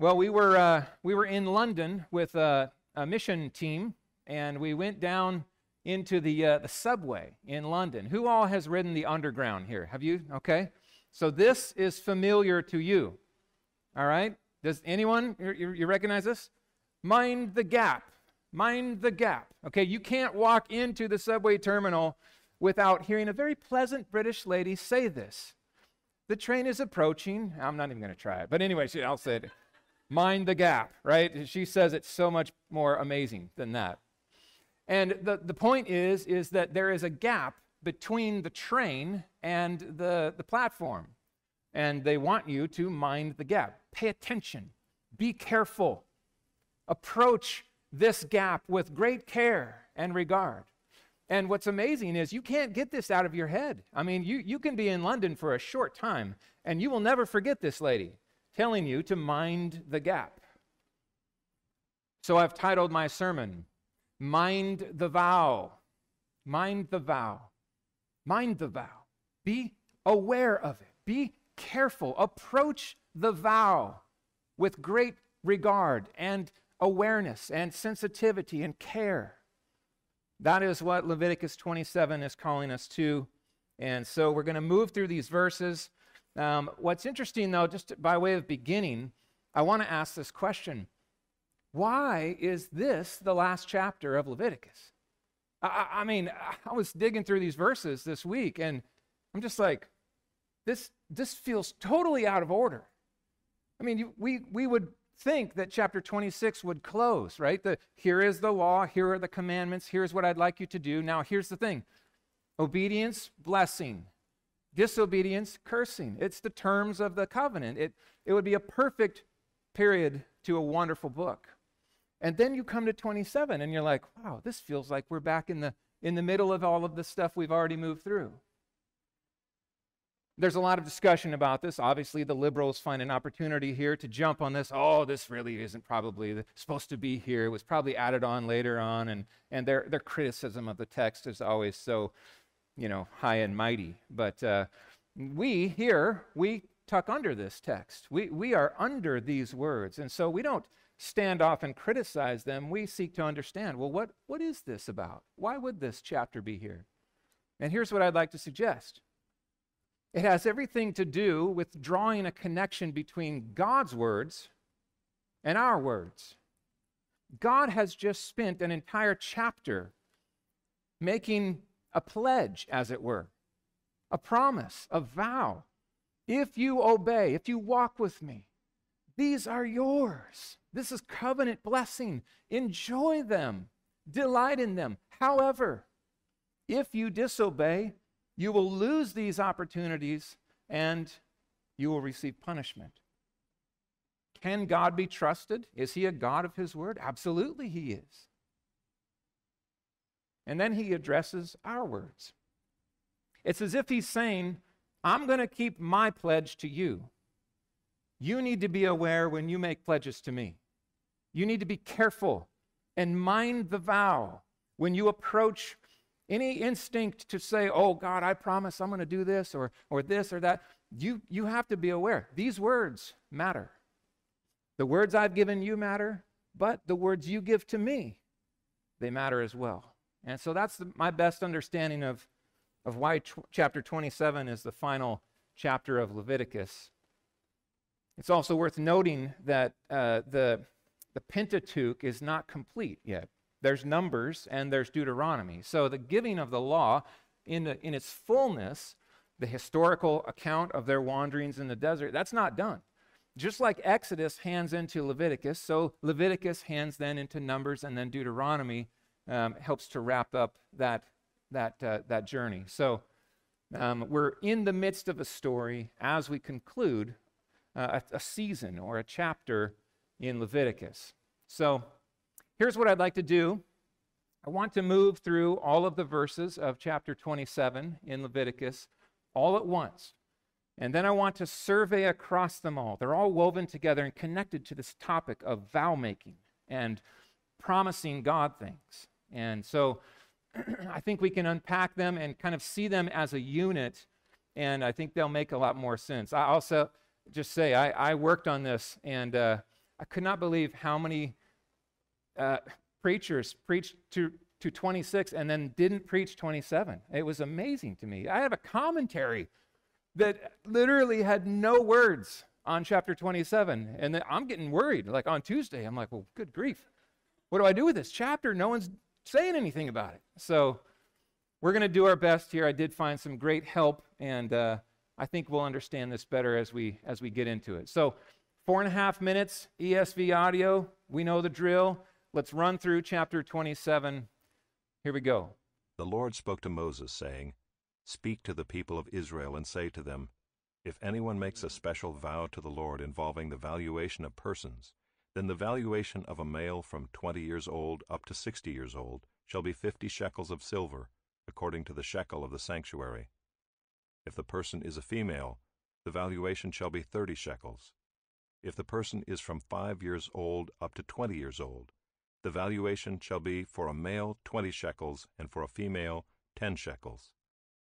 Well, we were, uh, we were in London with a, a, mission team, and we went down into the, uh, the subway in London. Who all has ridden the underground here? Have you? Okay. So this is familiar to you. All right? Does anyone, you, you recognize this? Mind the gap. Mind the gap. Okay, you can't walk into the subway terminal without hearing a very pleasant British lady say this. The train is approaching. I'm not even going to try it. But anyway, I'll say it. Mind the gap, right? She says it's so much more amazing than that. And the, the point is, is that there is a gap between the train and the, the platform. And they want you to mind the gap. Pay attention. Be careful. Approach this gap with great care and regard. And what's amazing is you can't get this out of your head. I mean, you, you can be in London for a short time, and you will never forget this lady telling you to mind the gap. So I've titled my sermon, Mind the Vow. Mind the vow. Mind the vow. Be aware of it. Be careful. Approach the vow with great regard and awareness and sensitivity and care. That is what Leviticus 27 is calling us to. And so we're going to move through these verses. Um, what's interesting, though, just by way of beginning, I want to ask this question Why is this the last chapter of Leviticus? I, I mean, I was digging through these verses this week, and I'm just like, this, this feels totally out of order. I mean, we, we would think that chapter 26 would close, right? The, here is the law, here are the commandments, here's what I'd like you to do. Now, here's the thing obedience, blessing, disobedience, cursing. It's the terms of the covenant. It, it would be a perfect period to a wonderful book. And then you come to 27 and you're like, wow, this feels like we're back in the, in the middle of all of the stuff we've already moved through. There's a lot of discussion about this. Obviously, the liberals find an opportunity here to jump on this. Oh, this really isn't probably supposed to be here. It was probably added on later on. And, and their, their criticism of the text is always so, you know, high and mighty. But uh, we here, we tuck under this text. We, we are under these words. And so we don't stand off and criticize them. We seek to understand well, what, what is this about? Why would this chapter be here? And here's what I'd like to suggest it has everything to do with drawing a connection between God's words and our words. God has just spent an entire chapter making a pledge, as it were, a promise, a vow. If you obey, if you walk with me, these are yours. This is covenant blessing. Enjoy them, delight in them. However, if you disobey, you will lose these opportunities and you will receive punishment. Can God be trusted? Is he a God of his word? Absolutely, he is. And then he addresses our words. It's as if he's saying, I'm going to keep my pledge to you. You need to be aware when you make pledges to me. You need to be careful and mind the vow when you approach any instinct to say, oh, God, I promise I'm going to do this or, or this or that, you, you have to be aware. These words matter. The words I've given you matter, but the words you give to me, they matter as well. And so that's the, my best understanding of, of why tw- chapter 27 is the final chapter of Leviticus. It's also worth noting that uh, the, the Pentateuch is not complete yet. There's Numbers and there's Deuteronomy. So the giving of the law in, the, in its fullness, the historical account of their wanderings in the desert, that's not done. Just like Exodus hands into Leviticus, so Leviticus hands then into Numbers and then Deuteronomy um, helps to wrap up that, that, uh, that journey. So um, we're in the midst of a story as we conclude uh, a, a season or a chapter in Leviticus. So Here's what I'd like to do I want to move through all of the verses of chapter 27 in Leviticus all at once. And then I want to survey across them all. They're all woven together and connected to this topic of vow making and promising God things. And so I think we can unpack them and kind of see them as a unit, and I think they'll make a lot more sense. I also just say I, I worked on this, and uh, I could not believe how many uh, preachers preached to, to 26 and then didn't preach 27. It was amazing to me. I have a commentary that literally had no words on chapter 27. And I'm getting worried. Like on Tuesday, I'm like, well, good grief. What do I do with this chapter? No one's saying anything about it. So we're going to do our best here. I did find some great help, and uh, I think we'll understand this better as we as we get into it. So, four and a half minutes ESV audio. We know the drill. Let's run through chapter 27. Here we go. The Lord spoke to Moses, saying, Speak to the people of Israel and say to them, If anyone makes a special vow to the Lord involving the valuation of persons, then the valuation of a male from twenty years old up to sixty years old shall be fifty shekels of silver, according to the shekel of the sanctuary. If the person is a female, the valuation shall be thirty shekels. If the person is from five years old up to twenty years old, the valuation shall be for a male twenty shekels, and for a female ten shekels.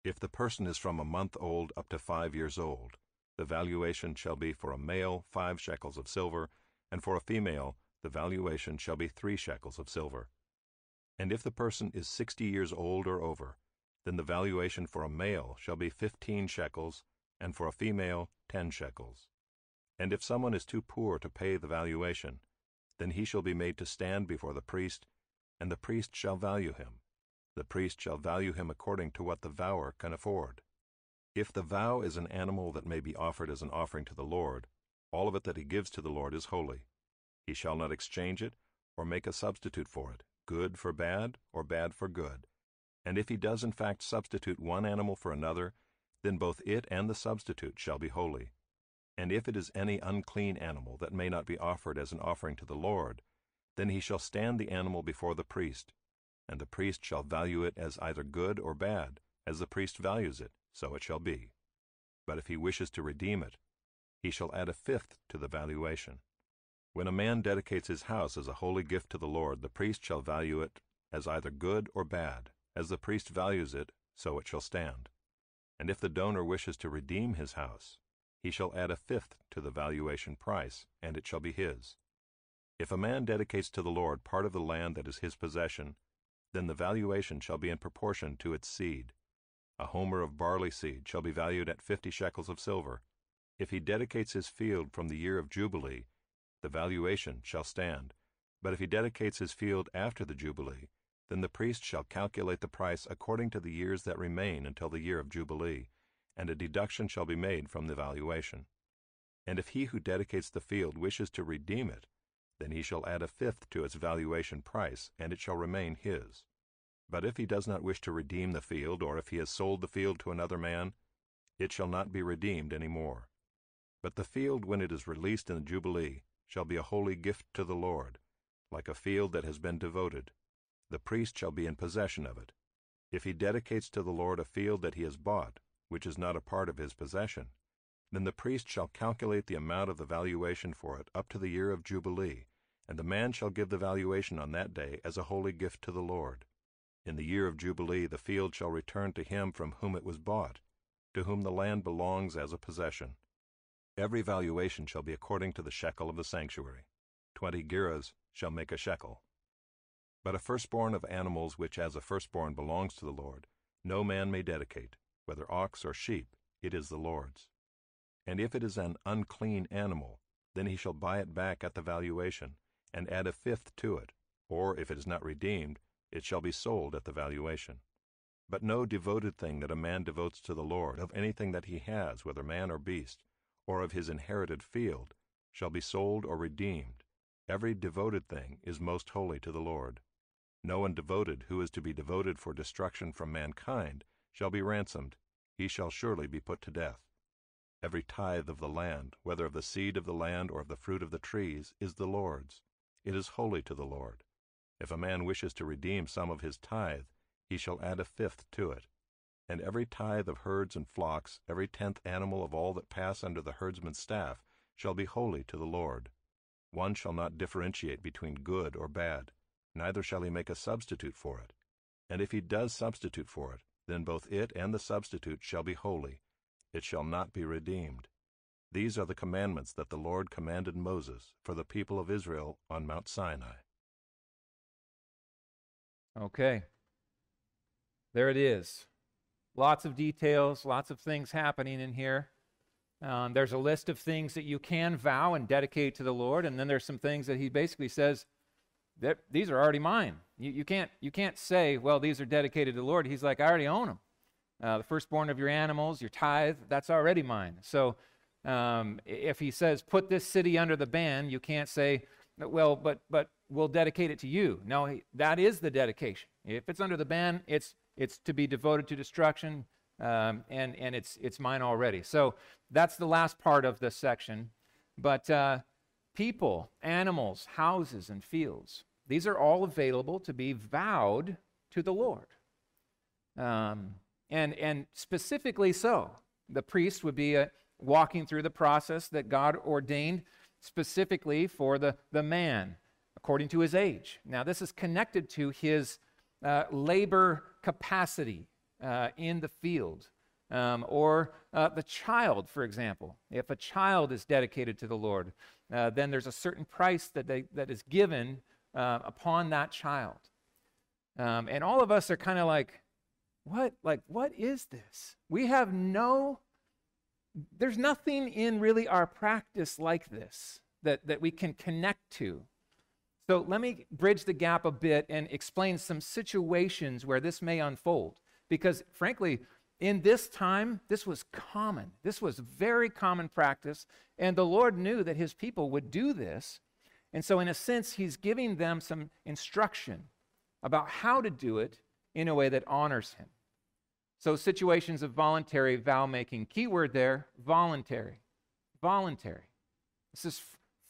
If the person is from a month old up to five years old, the valuation shall be for a male five shekels of silver, and for a female the valuation shall be three shekels of silver. And if the person is sixty years old or over, then the valuation for a male shall be fifteen shekels, and for a female ten shekels. And if someone is too poor to pay the valuation, then he shall be made to stand before the priest, and the priest shall value him. The priest shall value him according to what the vower can afford. If the vow is an animal that may be offered as an offering to the Lord, all of it that he gives to the Lord is holy. He shall not exchange it, or make a substitute for it, good for bad, or bad for good. And if he does in fact substitute one animal for another, then both it and the substitute shall be holy. And if it is any unclean animal that may not be offered as an offering to the Lord, then he shall stand the animal before the priest, and the priest shall value it as either good or bad, as the priest values it, so it shall be. But if he wishes to redeem it, he shall add a fifth to the valuation. When a man dedicates his house as a holy gift to the Lord, the priest shall value it as either good or bad. As the priest values it, so it shall stand. And if the donor wishes to redeem his house, he shall add a fifth to the valuation price, and it shall be his. If a man dedicates to the Lord part of the land that is his possession, then the valuation shall be in proportion to its seed. A homer of barley seed shall be valued at fifty shekels of silver. If he dedicates his field from the year of Jubilee, the valuation shall stand. But if he dedicates his field after the Jubilee, then the priest shall calculate the price according to the years that remain until the year of Jubilee, and a deduction shall be made from the valuation. And if he who dedicates the field wishes to redeem it, then he shall add a fifth to its valuation price, and it shall remain his. But if he does not wish to redeem the field, or if he has sold the field to another man, it shall not be redeemed any more. But the field, when it is released in the Jubilee, shall be a holy gift to the Lord, like a field that has been devoted. The priest shall be in possession of it. If he dedicates to the Lord a field that he has bought, which is not a part of his possession, then the priest shall calculate the amount of the valuation for it up to the year of Jubilee, and the man shall give the valuation on that day as a holy gift to the Lord. In the year of Jubilee the field shall return to him from whom it was bought, to whom the land belongs as a possession. Every valuation shall be according to the shekel of the sanctuary. Twenty gerahs shall make a shekel. But a firstborn of animals which as a firstborn belongs to the Lord, no man may dedicate, whether ox or sheep, it is the Lord's. And if it is an unclean animal, then he shall buy it back at the valuation, and add a fifth to it, or if it is not redeemed, it shall be sold at the valuation. But no devoted thing that a man devotes to the Lord, of anything that he has, whether man or beast, or of his inherited field, shall be sold or redeemed. Every devoted thing is most holy to the Lord. No one devoted who is to be devoted for destruction from mankind shall be ransomed, he shall surely be put to death. Every tithe of the land, whether of the seed of the land or of the fruit of the trees, is the Lord's. It is holy to the Lord. If a man wishes to redeem some of his tithe, he shall add a fifth to it. And every tithe of herds and flocks, every tenth animal of all that pass under the herdsman's staff, shall be holy to the Lord. One shall not differentiate between good or bad, neither shall he make a substitute for it. And if he does substitute for it, then both it and the substitute shall be holy. It shall not be redeemed. These are the commandments that the Lord commanded Moses for the people of Israel on Mount Sinai. Okay. There it is. Lots of details, lots of things happening in here. Um, there's a list of things that you can vow and dedicate to the Lord, and then there's some things that he basically says that these are already mine. You, you can't you can't say, well, these are dedicated to the Lord. He's like, I already own them. Uh, the firstborn of your animals, your tithe, that's already mine. So um, if he says, put this city under the ban, you can't say, well, but but we'll dedicate it to you. No, he, that is the dedication. If it's under the ban, it's it's to be devoted to destruction, um, and and it's it's mine already. So that's the last part of this section. But uh, people, animals, houses, and fields, these are all available to be vowed to the Lord. Um, and and specifically so, the priest would be a, walking through the process that God ordained specifically for the, the man according to his age. Now, this is connected to his uh, labor capacity uh, in the field. Um, or uh, the child, for example. If a child is dedicated to the Lord, uh, then there's a certain price that, they, that is given uh, upon that child. Um, and all of us are kind of like, what? Like, what is this? We have no there's nothing in really our practice like this that, that we can connect to. So let me bridge the gap a bit and explain some situations where this may unfold. Because frankly, in this time, this was common. This was very common practice. And the Lord knew that his people would do this. And so, in a sense, he's giving them some instruction about how to do it in a way that honors him. So, situations of voluntary vow making. Keyword there voluntary. Voluntary. This is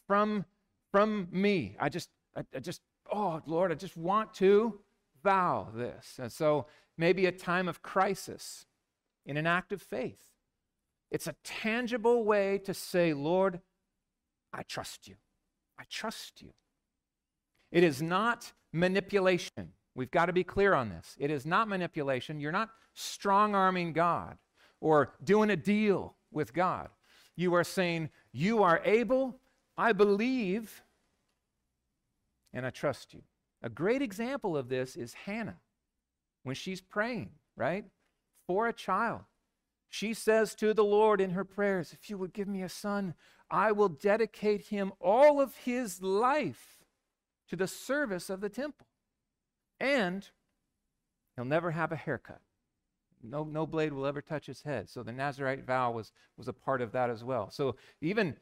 from, from me. I just, I, I just, oh, Lord, I just want to vow this. And so, maybe a time of crisis in an act of faith. It's a tangible way to say, Lord, I trust you. I trust you. It is not manipulation. We've got to be clear on this. It is not manipulation. You're not strong arming God or doing a deal with God. You are saying, You are able, I believe, and I trust you. A great example of this is Hannah when she's praying, right? For a child. She says to the Lord in her prayers, If you would give me a son, I will dedicate him all of his life to the service of the temple. And he'll never have a haircut. No, no blade will ever touch his head. So the Nazarite vow was, was a part of that as well. So even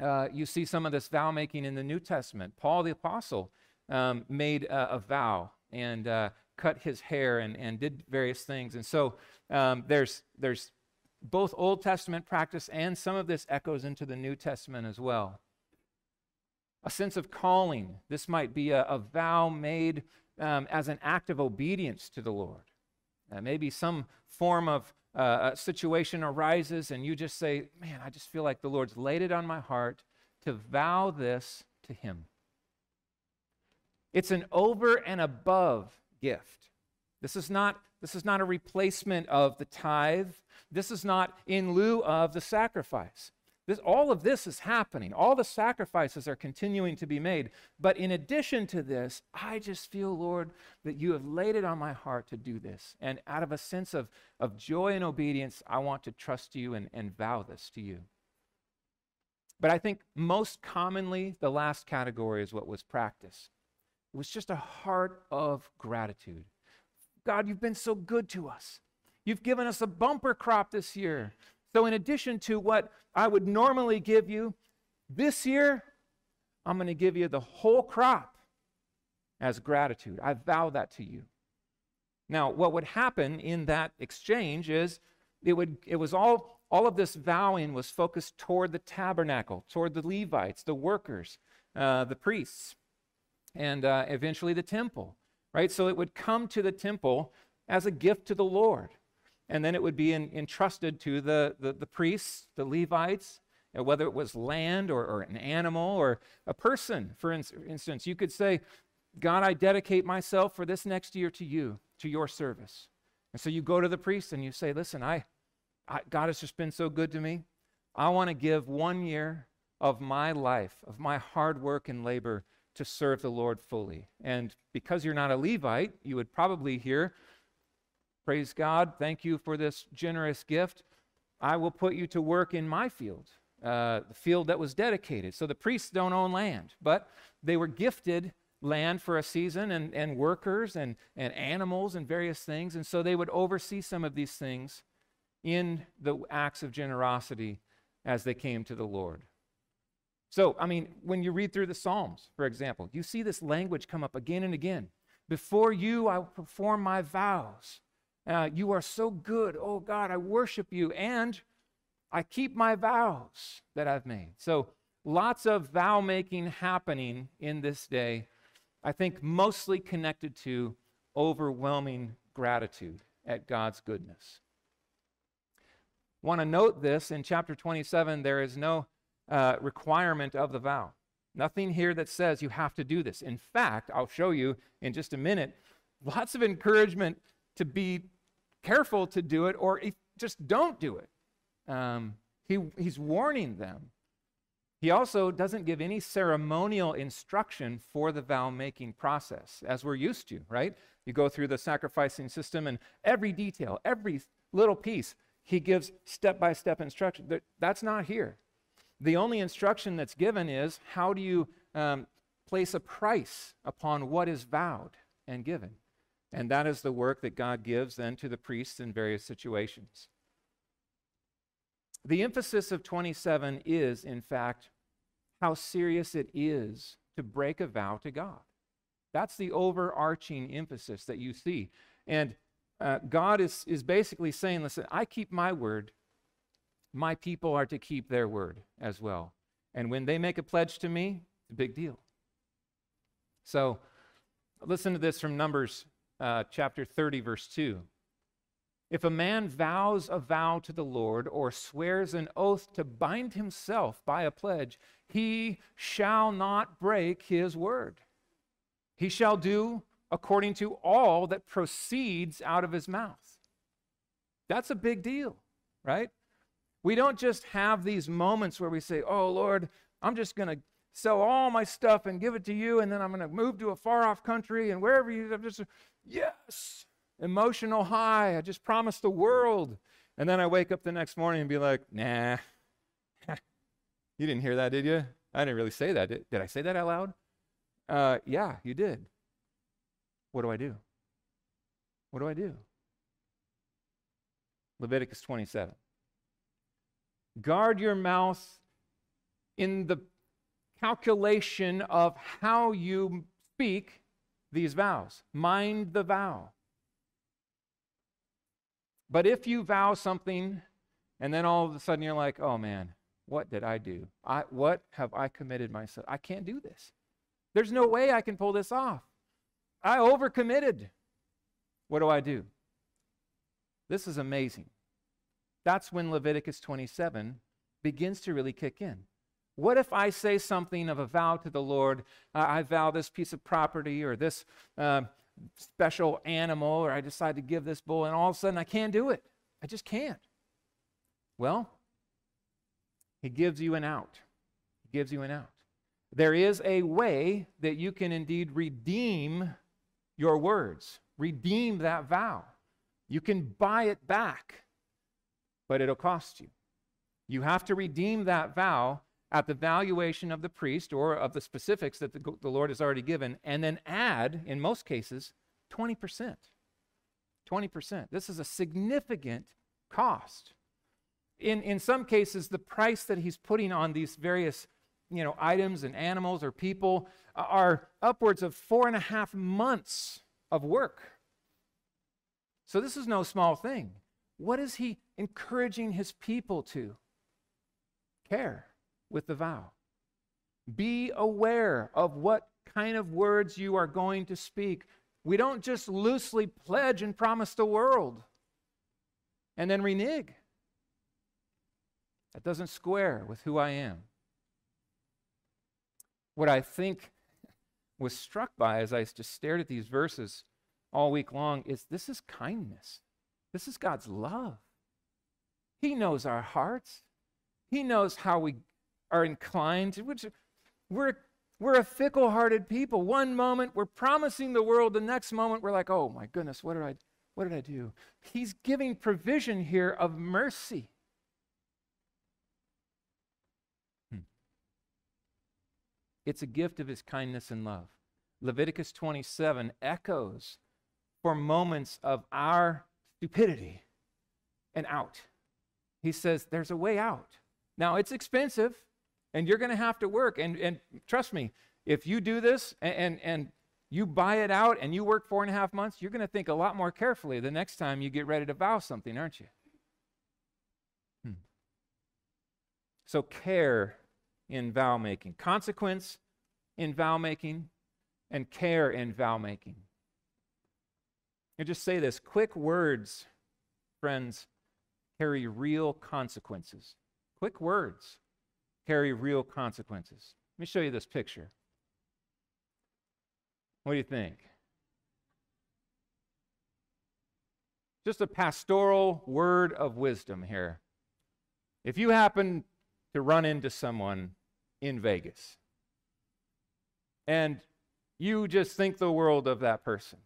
uh, you see some of this vow making in the New Testament. Paul the Apostle um, made a, vow and uh, cut his hair and, and did various things. And so um, there's, there's both Old Testament practice and some of this echoes into the New Testament as well. A sense of calling. This might be a, a vow made um, as an act of obedience to the Lord. Uh, maybe some form of uh, situation arises, and you just say, Man, I just feel like the Lord's laid it on my heart to vow this to Him. It's an over and above gift. This is not, this is not a replacement of the tithe. This is not in lieu of the sacrifice. This, all of this is happening. All the sacrifices are continuing to be made. But in addition to this, I just feel, Lord, that you have laid it on my heart to do this. And out of a sense of, of joy and obedience, I want to trust you and, and vow this to you. But I think most commonly, the last category is what was practiced. It was just a heart of gratitude. God, you've been so good to us. You've given us a bumper crop this year. So, in addition to what I would normally give you, this year, I'm going to give you the whole crop as gratitude. I vow that to you. Now, what would happen in that exchange is it, would, it was all, all of this vowing was focused toward the tabernacle, toward the Levites, the workers, uh, the priests, and uh, eventually the temple, right? So it would come to the temple as a gift to the Lord and then it would be in, entrusted to the, the, the, priests, the Levites, whether it was land or, or an animal or a person, for in, instance. You could say, God, I dedicate myself for this next year to you, to your service. And so you go to the priest and you say, Listen, I, I God has just been so good to me. I want to give one year of my life, of my hard work and labor to serve the Lord fully. And because you're not a Levite, you would probably hear, Praise God, thank you for this generous gift. I will put you to work in my field, uh, the field that was dedicated. So the priests don't own land, but they were gifted land for a season and, and workers and, and animals and various things. And so they would oversee some of these things in the acts of generosity as they came to the Lord. So, I mean, when you read through the Psalms, for example, you see this language come up again and again. Before you, I will perform my vows. Uh, you are so good. Oh, God, I worship you. And I keep my vows that I've made. So, lots of vow making happening in this day. I think mostly connected to overwhelming gratitude at God's goodness. Want to note this in chapter 27, there is no uh, requirement of the vow. Nothing here that says you have to do this. In fact, I'll show you in just a minute lots of encouragement to be careful to do it or just don't do it. Um, he, he's warning them. He also doesn't give any ceremonial instruction for the vow making process, as we're used to, right? You go through the sacrificing system and every detail, every little piece, he gives step by step instruction. That's not here. The only instruction that's given is how do you um, place a price upon what is vowed and given? And that is the work that God gives then to the priests in various situations. The emphasis of 27 is, in fact, how serious it is to break a vow to God. That's the overarching emphasis that you see. And uh, God is, is basically saying, listen, I keep my word, my people are to keep their word as well. And when they make a pledge to me, it's a big deal. So listen to this from Numbers uh, chapter 30, verse 2. If a man vows a vow to the Lord or swears an oath to bind himself by a pledge, he shall not break his word. He shall do according to all that proceeds out of his mouth. That's a big deal, right? We don't just have these moments where we say, Oh, Lord, I'm just going to sell all my stuff and give it to you, and then I'm going to move to a far off country, and wherever you, I'm just, yes, emotional high. I just promised the world. And then I wake up the next morning and be like, Nah, you didn't hear that, did you? I didn't really say that. Did, did I say that out loud? Uh, yeah, you did. What do I do? What do I do? Leviticus 27. Guard your mouth in the calculation of how you speak these vows. Mind the vow. But if you vow something and then all of a sudden you're like, oh man, what did I do? I, what have I committed myself? I can't do this. There's no way I can pull this off. I overcommitted. What do I do? This is amazing. That's when Leviticus 27 begins to really kick in. What if I say something of a vow to the Lord? Uh, I vow this piece of property or this uh, special animal, or I decide to give this bull, and all of a sudden I can't do it. I just can't. Well, he gives you an out. He gives you an out. There is a way that you can indeed redeem your words, redeem that vow. You can buy it back but it'll cost you. You have to redeem that vow at the valuation of the priest or of the specifics that the, the Lord has already given, and then add, in most cases, 20%. 20%. This is a significant cost. In, in some cases, the price that he's putting on these various you know, items and animals or people uh, are upwards of four and a half months of work. So this is no small thing. What is he encouraging his people to? Care with the vow. Be aware of what kind of words you are going to speak. We don't just loosely pledge and promise the world and then renege. That doesn't square with who I am. What I think was struck by as I just stared at these verses all week long is this is kindness. This is God's love. He knows our hearts. He knows how we are inclined. To which we're we're a fickle-hearted people. One moment we're promising the world, the next moment we're like, "Oh my goodness, what did I what did I do?" He's giving provision here of mercy. Hmm. It's a gift of his kindness and love. Leviticus 27 echoes for moments of our stupidity and out. He says, There's a way out. Now, it's expensive, and you're going to have to work. And, and trust me, if you do this and, and, and you buy it out and you work four and a half months, you're going to think a lot more carefully the next time you get ready to vow something, aren't you? Hmm. So, care in vow making, consequence in vow making, and care in vow making. I just say this quick words, friends, carry real consequences. Quick words carry real consequences. Let me show you this picture. What do you think? Just a pastoral word of wisdom here. If you happen to run into someone in Vegas and you just think the world of that person,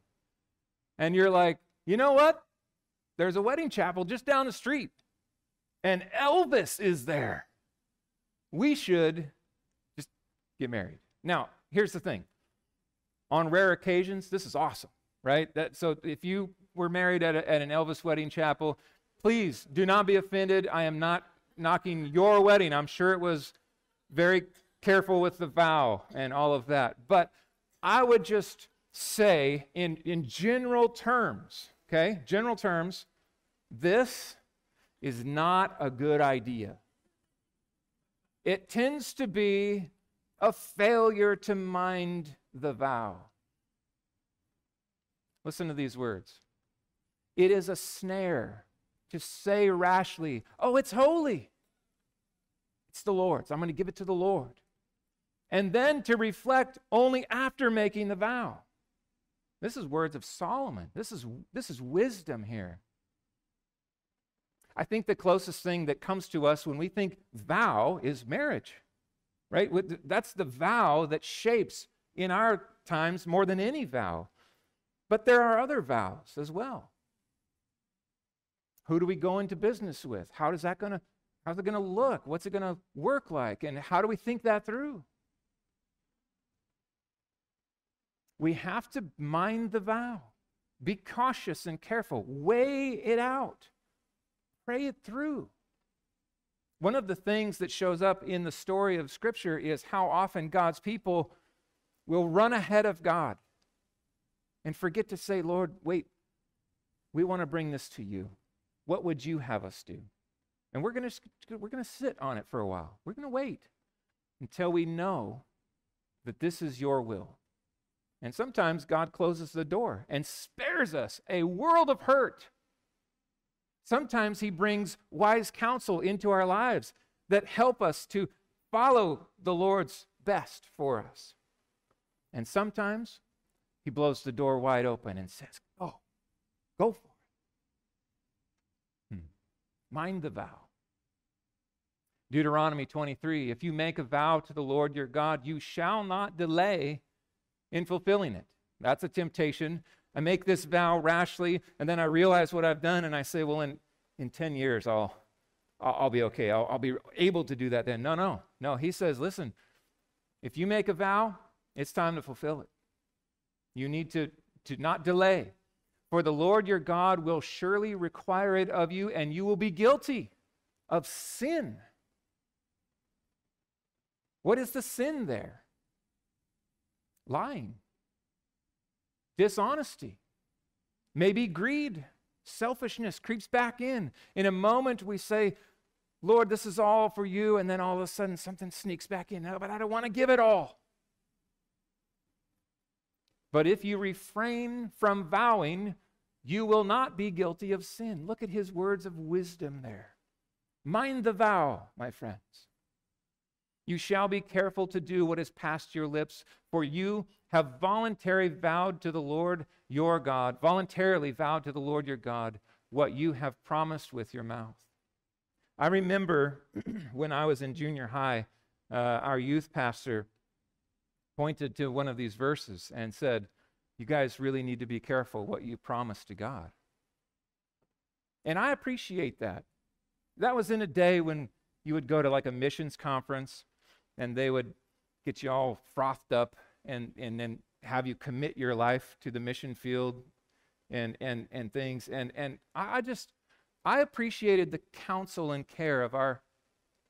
and you're like, you know what? There's a wedding chapel just down the street, and Elvis is there. We should just get married. Now, here's the thing on rare occasions, this is awesome, right? That, so if you were married at, a, at an Elvis wedding chapel, please do not be offended. I am not knocking your wedding. I'm sure it was very careful with the vow and all of that. But I would just say, in, in general terms, okay, general terms, this is not a good idea. It tends to be a failure to mind the vow. Listen to these words. It is a snare to say rashly, Oh, it's holy. It's the Lord's. I'm going to give it to the Lord. And then to reflect only after making the vow. This is words of Solomon. This is, this is wisdom here. I think the closest thing that comes to us when we think vow is marriage, right? That's the vow that shapes in our times more than any vow. But there are other vows as well. Who do we go into business with? How is that going to how's it going to look? What's it going to work like? And how do we think that through? We have to mind the vow. Be cautious and careful. Weigh it out. Pray it through. One of the things that shows up in the story of Scripture is how often God's people will run ahead of God and forget to say, Lord, wait, we want to bring this to you. What would you have us do? And we're going to we're going to sit on it for a while. We're going to wait until we know that this is your will. And sometimes God closes the door and spares us a world of hurt. Sometimes He brings wise counsel into our lives that help us to follow the Lord's best for us. And sometimes He blows the door wide open and says, Go, go for it. Hmm. Mind the vow. Deuteronomy 23 If you make a vow to the Lord your God, you shall not delay in fulfilling it. That's a temptation. I make this vow rashly, and then I realize what I've done, and I say, well, in, in 10 years, I'll, I'll, be okay. I'll, I'll be able to do that then. No, no, no. He says, listen, if you make a vow, it's time to fulfill it. You need to, to not delay. For the Lord your God will surely require it of you, and you will be guilty of sin. What is the sin there? lying, dishonesty, maybe greed, selfishness creeps back in. In a moment, we say, Lord, this is all for you. And then all of a sudden, something sneaks back in. Oh, but I don't want to give it all. But if you refrain from vowing, you will not be guilty of sin. Look at his words of wisdom there. Mind the vow, my friends. You shall be careful to do what is past your lips, for you have voluntarily vowed to the Lord your God, voluntarily vowed to the Lord your God what you have promised with your mouth. I remember when I was in junior high, uh, our youth pastor pointed to one of these verses and said, You guys really need to be careful what you promise to God. And I appreciate that. That was in a day when you would go to like a missions conference and they would get you all frothed up and, and then have you commit your life to the mission field and, and, and things. And, and I just, I appreciated the counsel and care of our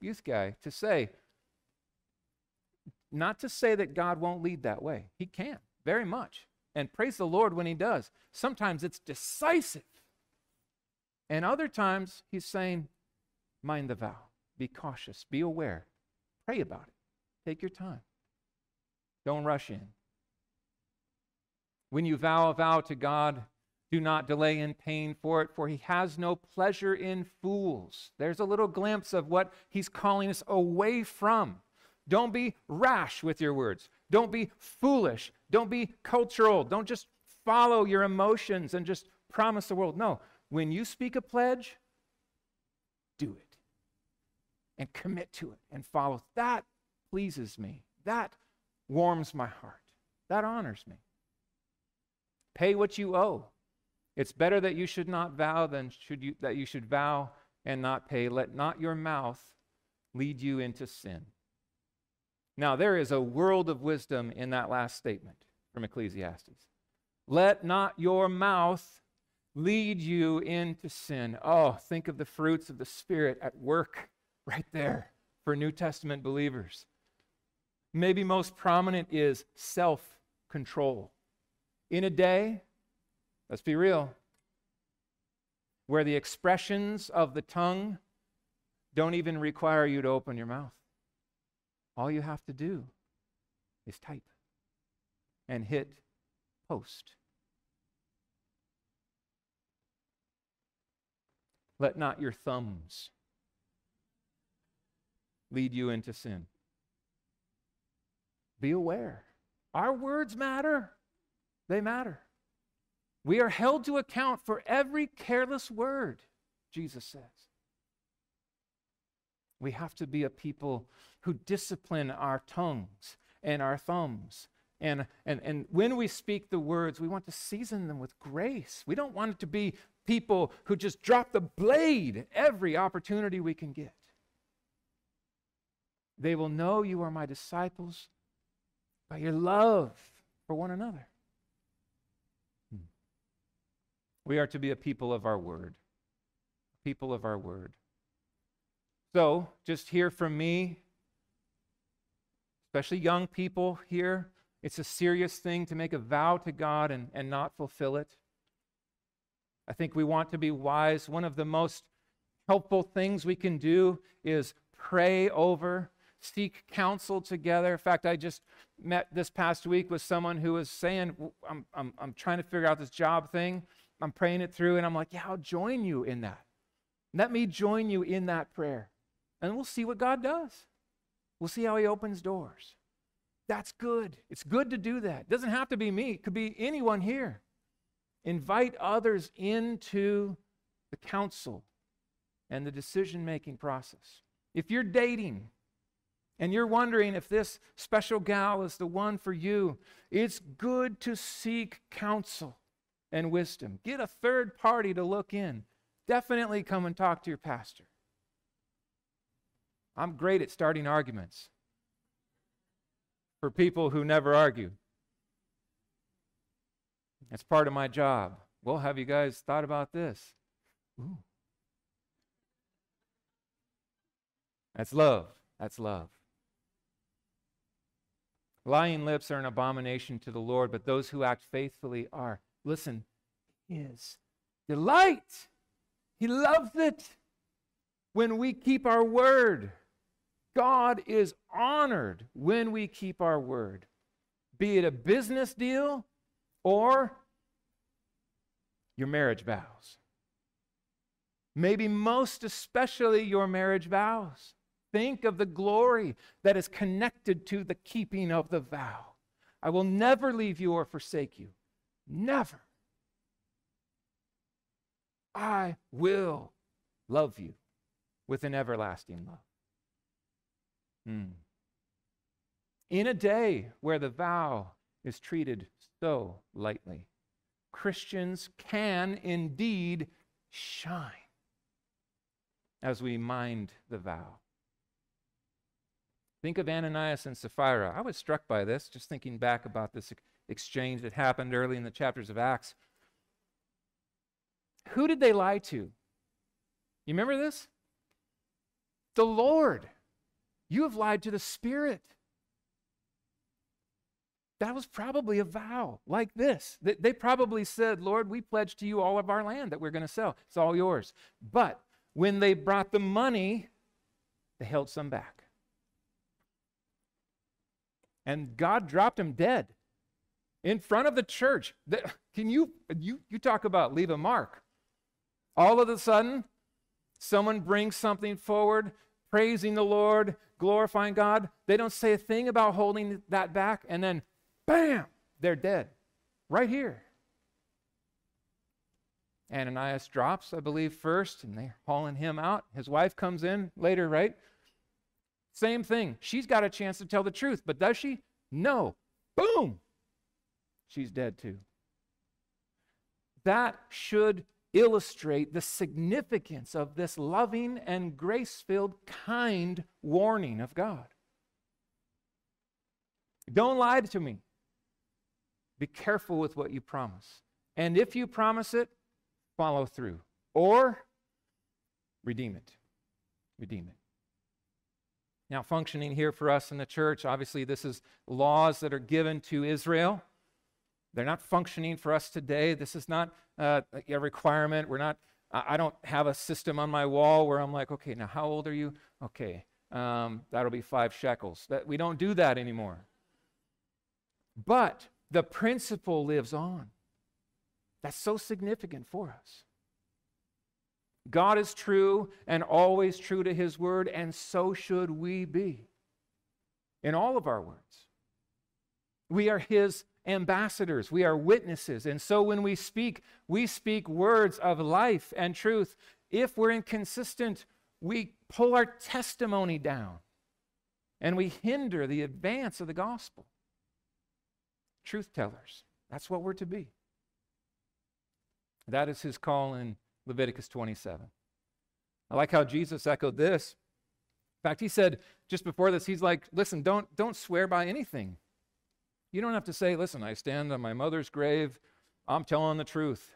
youth guy to say, not to say that God won't lead that way. He can, very much. And praise the Lord when He does. Sometimes it's decisive. And other times He's saying, mind the vow, be cautious, be aware, pray about it, take your time. Don't rush in. When you vow a vow to God, do not delay in paying for it, for he has no pleasure in fools. There's a little glimpse of what he's calling us away from. Don't be rash with your words. Don't be foolish. Don't be cultural. Don't just follow your emotions and just promise the world. No, when you speak a pledge, do it and commit to it and follow. That pleases me. That warms my heart. That honors me. Pay what you owe. It's better that you should not vow than should you, that you should vow and not pay. Let not your mouth lead you into sin. Now, there is a world of wisdom in that last statement from Ecclesiastes. Let not your mouth lead you into sin. Oh, think of the fruits of the Spirit at work right there for New Testament believers. Maybe most prominent is self control. In a day, let's be real, where the expressions of the tongue don't even require you to open your mouth. All you have to do is type and hit post. Let not your thumbs lead you into sin. Be aware. Our words matter, they matter. We are held to account for every careless word, Jesus says. We have to be a people who discipline our tongues and our thumbs. And, and, and when we speak the words, we want to season them with grace. We don't want it to be people who just drop the blade every opportunity we can get. They will know you are my disciples by your love for one another. Hmm. We are to be a people of our word. People of our word. So, just hear from me, especially young people here. It's a serious thing to make a vow to God and, and not fulfill it. I think we want to be wise. One of the most helpful things we can do is pray over, seek counsel together. In fact, I just met this past week with someone who was saying, I'm, I'm, I'm trying to figure out this job thing. I'm praying it through, and I'm like, yeah, I'll join you in that. Let me join you in that prayer. And we'll see what God does. We'll see how He opens doors. That's good. It's good to do that. It doesn't have to be me, it could be anyone here. Invite others into the counsel and the decision making process. If you're dating and you're wondering if this special gal is the one for you, it's good to seek counsel and wisdom. Get a third party to look in. Definitely come and talk to your pastor. I'm great at starting arguments for people who never argue. That's part of my job. Well, have you guys thought about this? Ooh. That's love. That's love. Lying lips are an abomination to the Lord, but those who act faithfully are. Listen, his delight. He loves it when we keep our word. God is honored when we keep our word, be it a business deal or your marriage vows. Maybe most especially your marriage vows. Think of the glory that is connected to the keeping of the vow. I will never leave you or forsake you. Never. I will love you with an everlasting love. Hmm. In a day where the vow is treated so lightly, Christians can indeed shine as we mind the vow. Think of Ananias and Sapphira. I was struck by this, just thinking back about this exchange that happened early in the chapters of Acts. Who did they lie to? You remember this? The Lord. You have lied to the Spirit. That was probably a vow like this. They probably said, Lord, we pledge to you all of our land that we're going to sell. It's all yours. But when they brought the money, they held some back. And God dropped him dead in front of the church. Can you, you, you talk about leave a mark? All of a sudden, someone brings something forward, praising the Lord, glorifying God. They don't say a thing about holding that back, and then bam, they're dead right here. Ananias drops, I believe, first, and they're hauling him out. His wife comes in later, right? Same thing. She's got a chance to tell the truth, but does she? No. Boom! She's dead too. That should illustrate the significance of this loving and grace filled, kind warning of God. Don't lie to me. Be careful with what you promise. And if you promise it, follow through. Or redeem it. Redeem it. Now, functioning here for us in the church, obviously, this is laws that are given to Israel. They're not functioning for us today. This is not uh, a requirement. We're not, I don't have a system on my wall where I'm like, okay, now how old are you? Okay, um, that'll be five shekels. That, we don't do that anymore. But the principle lives on. That's so significant for us. God is true and always true to his word, and so should we be in all of our words. We are his ambassadors, we are witnesses. And so when we speak, we speak words of life and truth. If we're inconsistent, we pull our testimony down and we hinder the advance of the gospel. Truth tellers, that's what we're to be. That is his call in Leviticus 27. I like how Jesus echoed this. In fact, he said just before this, he's like, listen, don't, don't swear by anything. You don't have to say, listen, I stand on my mother's grave. I'm telling the truth.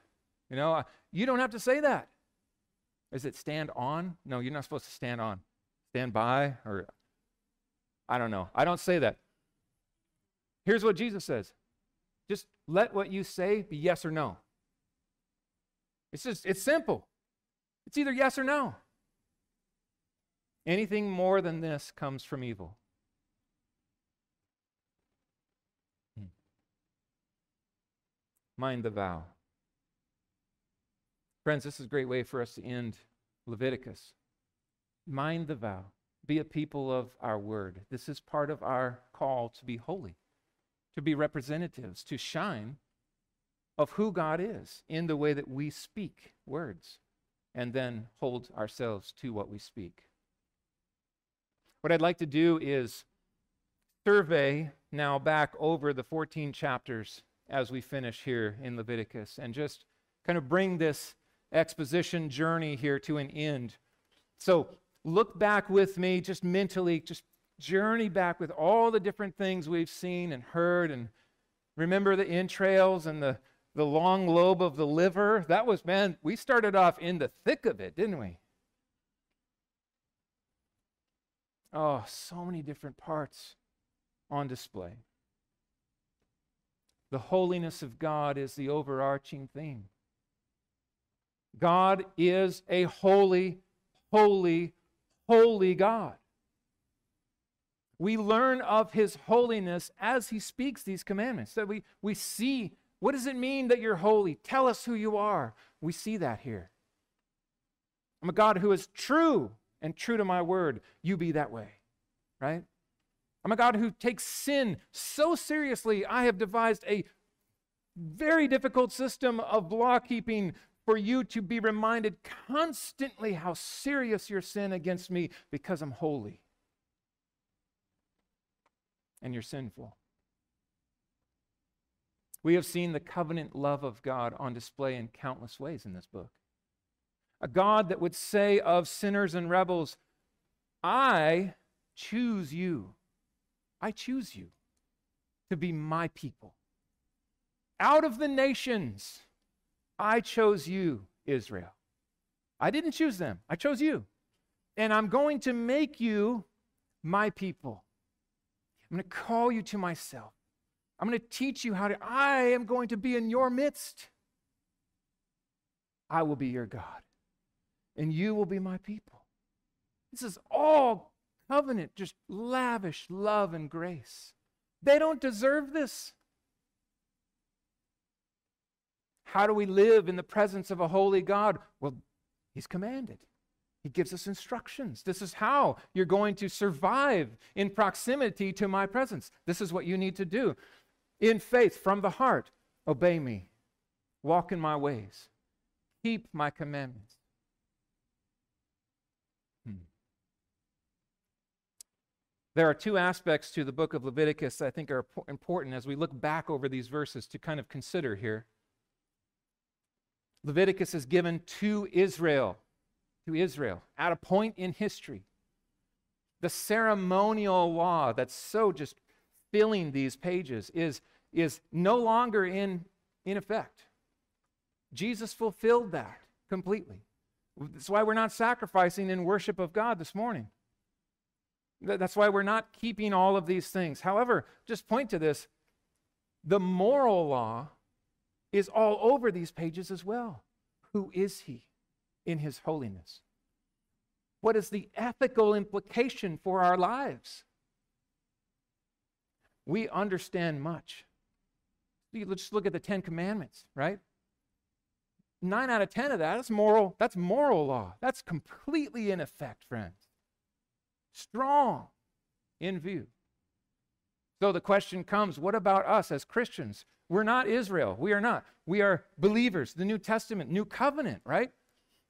You know, you don't have to say that. Is it stand on? No, you're not supposed to stand on. Stand by, or I don't know. I don't say that. Here's what Jesus says just let what you say be yes or no. It's just, it's simple. It's either yes or no. Anything more than this comes from evil. Hmm. mind the vow. Friends, this is a great way for us to end Leviticus. Mind the vow. Be a people of our word. This is part of our call to be holy, to be representatives, to shine of who God is in the way that we speak words and then hold ourselves to what we speak. What I'd like to do is survey now back over the 14 chapters as we finish here in Leviticus and just kind of bring this exposition journey here to an end. So look back with me, just mentally, just journey back with all the different things we've seen and heard and remember the entrails and the, the long lobe of the liver. That was, man, we started off in the thick of it, didn't we? Oh, so many different parts on display. The holiness of God is the overarching theme. God is a holy, holy, holy God. We learn of his holiness as he speaks these commandments. That we, we see what does it mean that you're holy? Tell us who you are. We see that here. I'm a God who is true and true to my word. You be that way, right? I'm a God who takes sin so seriously, I have devised a very difficult system of law keeping for you to be reminded constantly how serious your sin against me because I'm holy and you're sinful. We have seen the covenant love of God on display in countless ways in this book. A God that would say of sinners and rebels, I choose you. I choose you to be my people. Out of the nations, I chose you, Israel. I didn't choose them, I chose you. And I'm going to make you my people. I'm going to call you to myself. I'm going to teach you how to, I am going to be in your midst. I will be your God, and you will be my people. This is all covenant, just lavish love and grace. They don't deserve this. How do we live in the presence of a holy God? Well, He's commanded. He gives us instructions. This is how you're going to survive in proximity to my presence. This is what you need to do. In faith, from the heart, obey me, walk in my ways, keep my commandments. Hmm. There are two aspects to the book of Leviticus I think are important as we look back over these verses to kind of consider here. Leviticus is given to Israel, to Israel, at a point in history. The ceremonial law that's so just filling these pages is, is no longer in, in effect. Jesus fulfilled that completely. That's why we're not sacrificing in worship of God this morning. That's why we're not keeping all of these things. However, just point to this the moral law is all over these pages as well. Who is he in his holiness? What is the ethical implication for our lives? We understand much. Let's just look at the Ten Commandments, right? Nine out of ten of that, that's moral, that's moral law. That's completely in effect, friends. Strong in view. So the question comes what about us as Christians? We're not Israel. We are not. We are believers, the New Testament, New Covenant, right?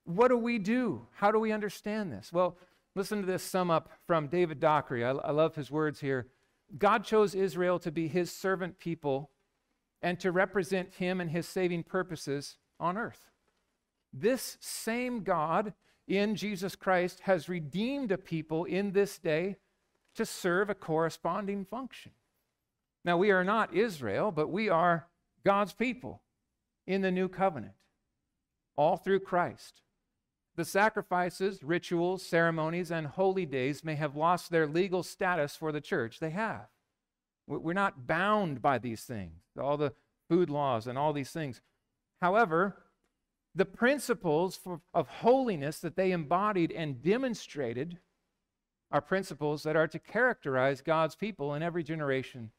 What do we do? How do we understand this? Well, listen to this sum up from David Dockery. I, I love his words here. God chose Israel to be his servant people and to represent him and his saving purposes on earth. This same God in Jesus Christ has redeemed a people in this day to serve a corresponding function. Now, we are not Israel, but we are God's people in the new covenant, all through Christ. The sacrifices, rituals, ceremonies, and holy days may have lost their legal status for the church. They have. We're not bound by these things, all the food laws and all these things. However, the principles for, of holiness that they embodied and demonstrated are principles that are to characterize God's people in every generation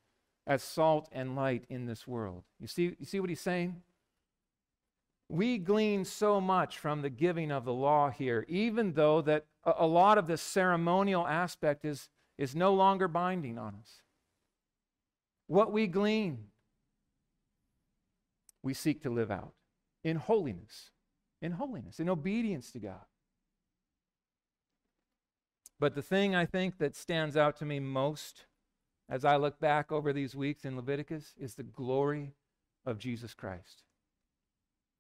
as salt and light in this world. You see, you see what he's saying? We glean so much from the giving of the law here, even though that a, lot of the ceremonial aspect is, is no longer binding on us. What we glean, we seek to live out in holiness, in holiness, in obedience to God. But the thing I think that stands out to me most as I look back over these weeks in Leviticus is the glory of Jesus Christ.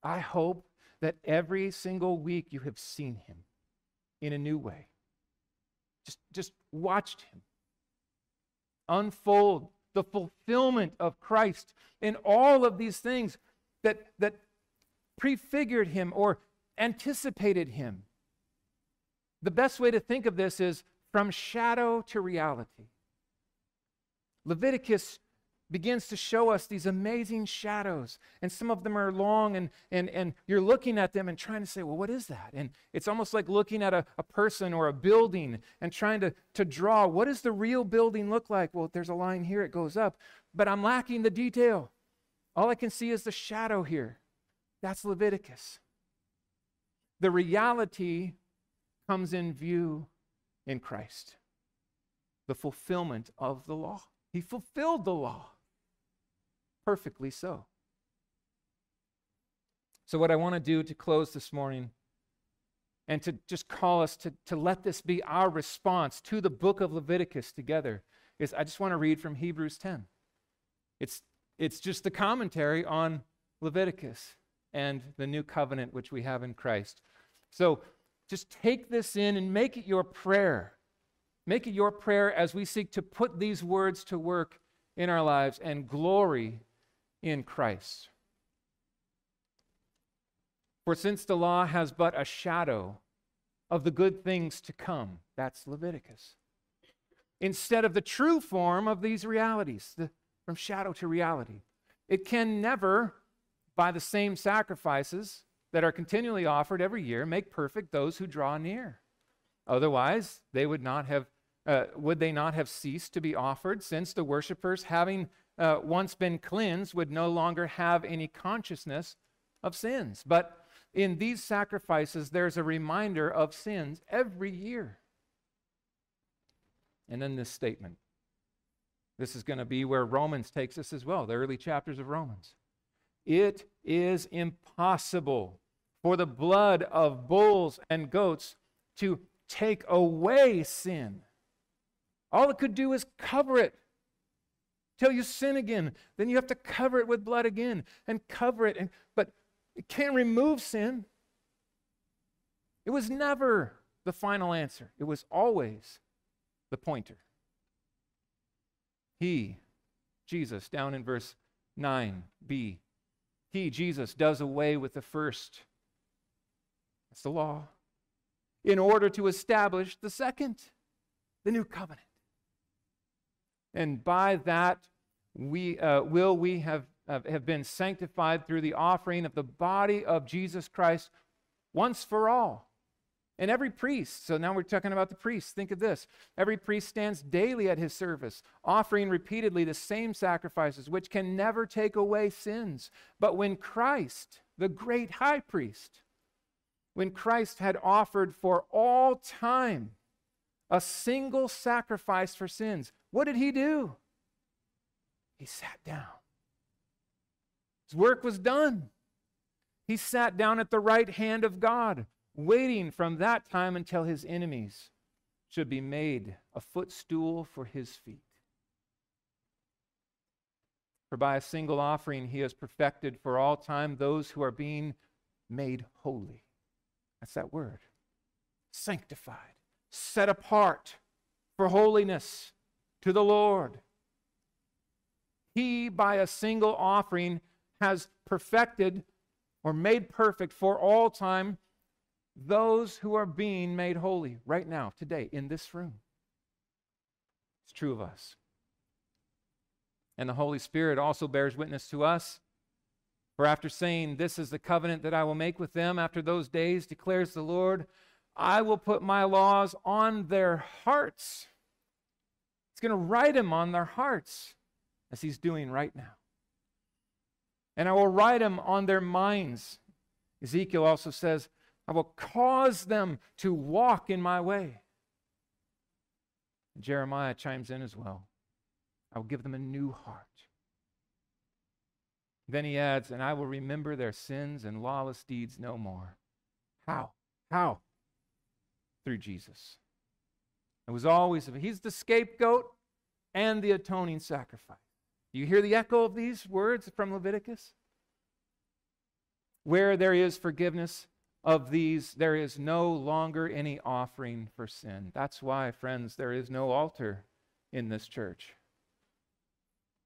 I hope that every single week you have seen him in a new way. Just, just watched him unfold the fulfillment of Christ in all of these things that, that prefigured him or anticipated him. The best way to think of this is from shadow to reality. Leviticus begins to show us these amazing shadows. And some of them are long, and, and, and you're looking at them and trying to say, well, what is that? And it's almost like looking at a, a person or a building and trying to, to draw what does the real building look like? Well, there's a line here, it goes up, but I'm lacking the detail. All I can see is the shadow here. That's Leviticus. The reality comes in view in Christ, the fulfillment of the law. He fulfilled the law. Perfectly so. So, what I want to do to close this morning and to just call us to, to let this be our response to the book of Leviticus together is I just want to read from Hebrews 10. It's, it's just the commentary on Leviticus and the new covenant which we have in Christ. So just take this in and make it your prayer. Make it your prayer as we seek to put these words to work in our lives and glory in Christ. For since the law has but a shadow of the good things to come, that's Leviticus, instead of the true form of these realities, the, from shadow to reality, it can never, by the same sacrifices that are continually offered every year, make perfect those who draw near. Otherwise, they would not have uh, would they not have ceased to be offered, since the worshippers, having uh, once been cleansed, would no longer have any consciousness of sins? But in these sacrifices, there's a reminder of sins every year. And then this statement. This is going to be where Romans takes us as well, the early chapters of Romans. It is impossible for the blood of bulls and goats to take away sin. All it could do is cover it till you sin again. Then you have to cover it with blood again and cover it. And, but it can't remove sin. It was never the final answer, it was always the pointer. He, Jesus, down in verse 9b, he, Jesus, does away with the first. That's the law. In order to establish the second, the new covenant. And by that, we uh, will we have, have been sanctified through the offering of the body of Jesus Christ once for all. And every priest, so now we're talking about the priests. Think of this. Every priest stands daily at his service, offering repeatedly the same sacrifices, which can never take away sins. But when Christ, the great high priest, when Christ had offered for all time a single sacrifice for sins, what did he do? He sat down. His work was done. He sat down at the right hand of God waiting from that time until his enemies should be made a footstool for his feet. For by a single offering he has perfected for all time those who are being made holy. That's that word. Sanctified, set apart for holiness to the Lord. He, by a single offering, has perfected or made perfect for all time those who are being made holy right now, today, in this room. It's true of us. And the Holy Spirit also bears witness to us. For after saying, This is the covenant that I will make with them after those days, declares the Lord, I will put my laws on their hearts. It's going to write them on their hearts, as He's doing right now. And I will write them on their minds. Ezekiel also says, I will cause them to walk in my way. Jeremiah chimes in as well. I will give them a new heart. Then he adds, and I will remember their sins and lawless deeds no more. How? How? Through Jesus. It was always, he's the scapegoat and the atoning sacrifice. Do you hear the echo of these words from Leviticus? Where there is forgiveness, of these, there is no longer any offering for sin. That's why, friends, there is no altar in this church.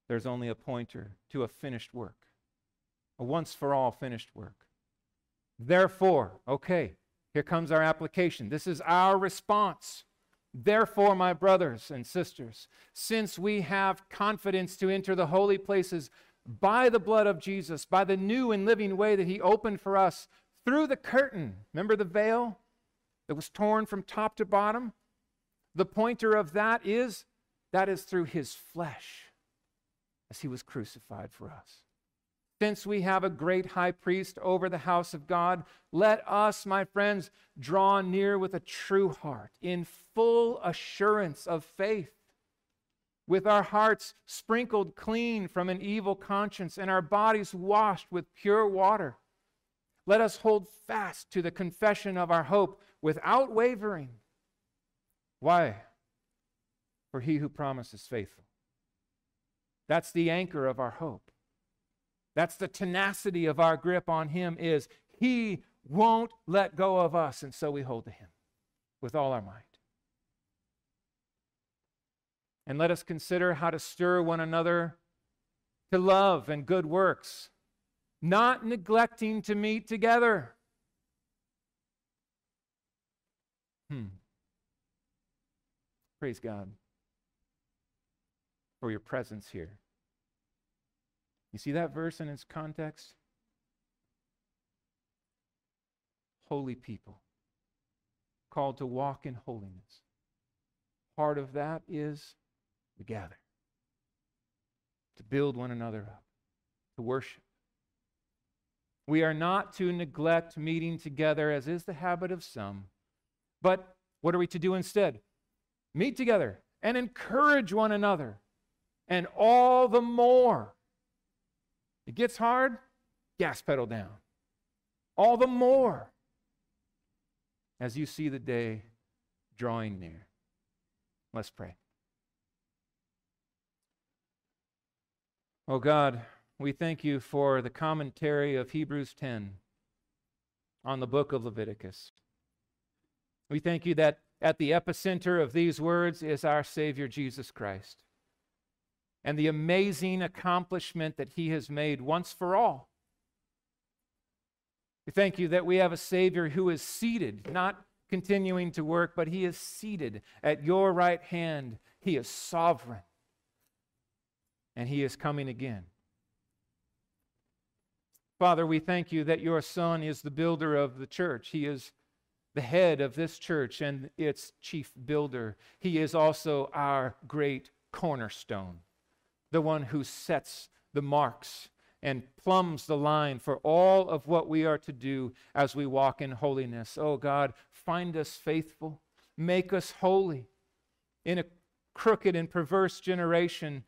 There's only a pointer to a finished work, a once for all finished work. Therefore, okay, here comes our application. This is our response. Therefore, my brothers and sisters, since we have confidence to enter the holy places by the blood of Jesus, by the new and living way that He opened for us through the curtain. Remember the veil that was torn from top to bottom? The pointer of that is that is through his flesh as he was crucified for us. Since we have a great high priest over the house of God, let us, my friends, draw near with a true heart, in full assurance of faith, with our hearts sprinkled clean from an evil conscience and our bodies washed with pure water. let us hold fast to the confession of our hope without wavering. Why? For he who promises faithful. That's the anchor of our hope. That's the tenacity of our grip on him is he won't let go of us and so we hold to him with all our might. And let us consider how to stir one another to love and good works, not neglecting to meet together. Hmm. Praise God for your presence here. You see that verse in its context? Holy people, called to walk in holiness. Part of that is to gather, to build one another up, to worship. We are not to neglect meeting together, as is the habit of some, but what are we to do instead? Meet together and encourage one another, and all the more. It gets hard, gas pedal down. All the more as you see the day drawing near. Let's pray. Oh God, we thank you for the commentary of Hebrews 10 on the book of Leviticus. We thank you that at the epicenter of these words is our Savior Jesus Christ and the amazing accomplishment that he has made once for all. We thank you that we have a Savior who is seated, not continuing to work, but he is seated at your right hand. He is sovereign and he is coming again. Father, we thank you that your Son is the builder of the church. He is the head of this church and its chief builder. He is also our great cornerstone, the one who sets the marks and plumbs the line for all of what we are to do as we walk in holiness. Oh God, find us faithful, make us holy in a crooked and perverse generation.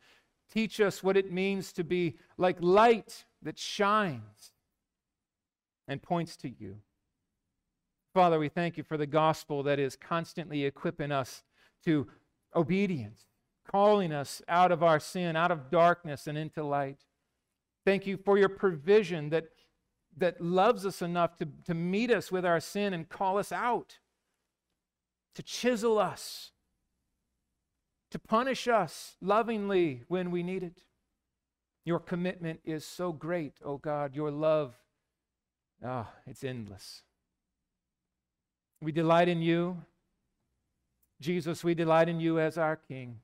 Teach us what it means to be like light that shines and points to you. Father, we thank you for the gospel that is constantly equipping us to obedience, calling us out of our sin, out of darkness, and into light. Thank you for your provision that, that loves us enough to, to meet us with our sin and call us out, to chisel us, to punish us lovingly when we need it. Your commitment is so great, oh God. Your love, ah, oh, it's endless. We delight in you. Jesus, we delight in you as our King.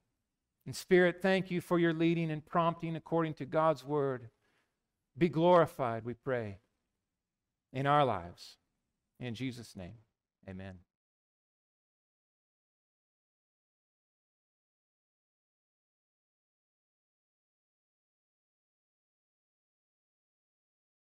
And Spirit, thank you for your leading and prompting according to God's word. Be glorified, we pray, in our lives. In Jesus' name, amen.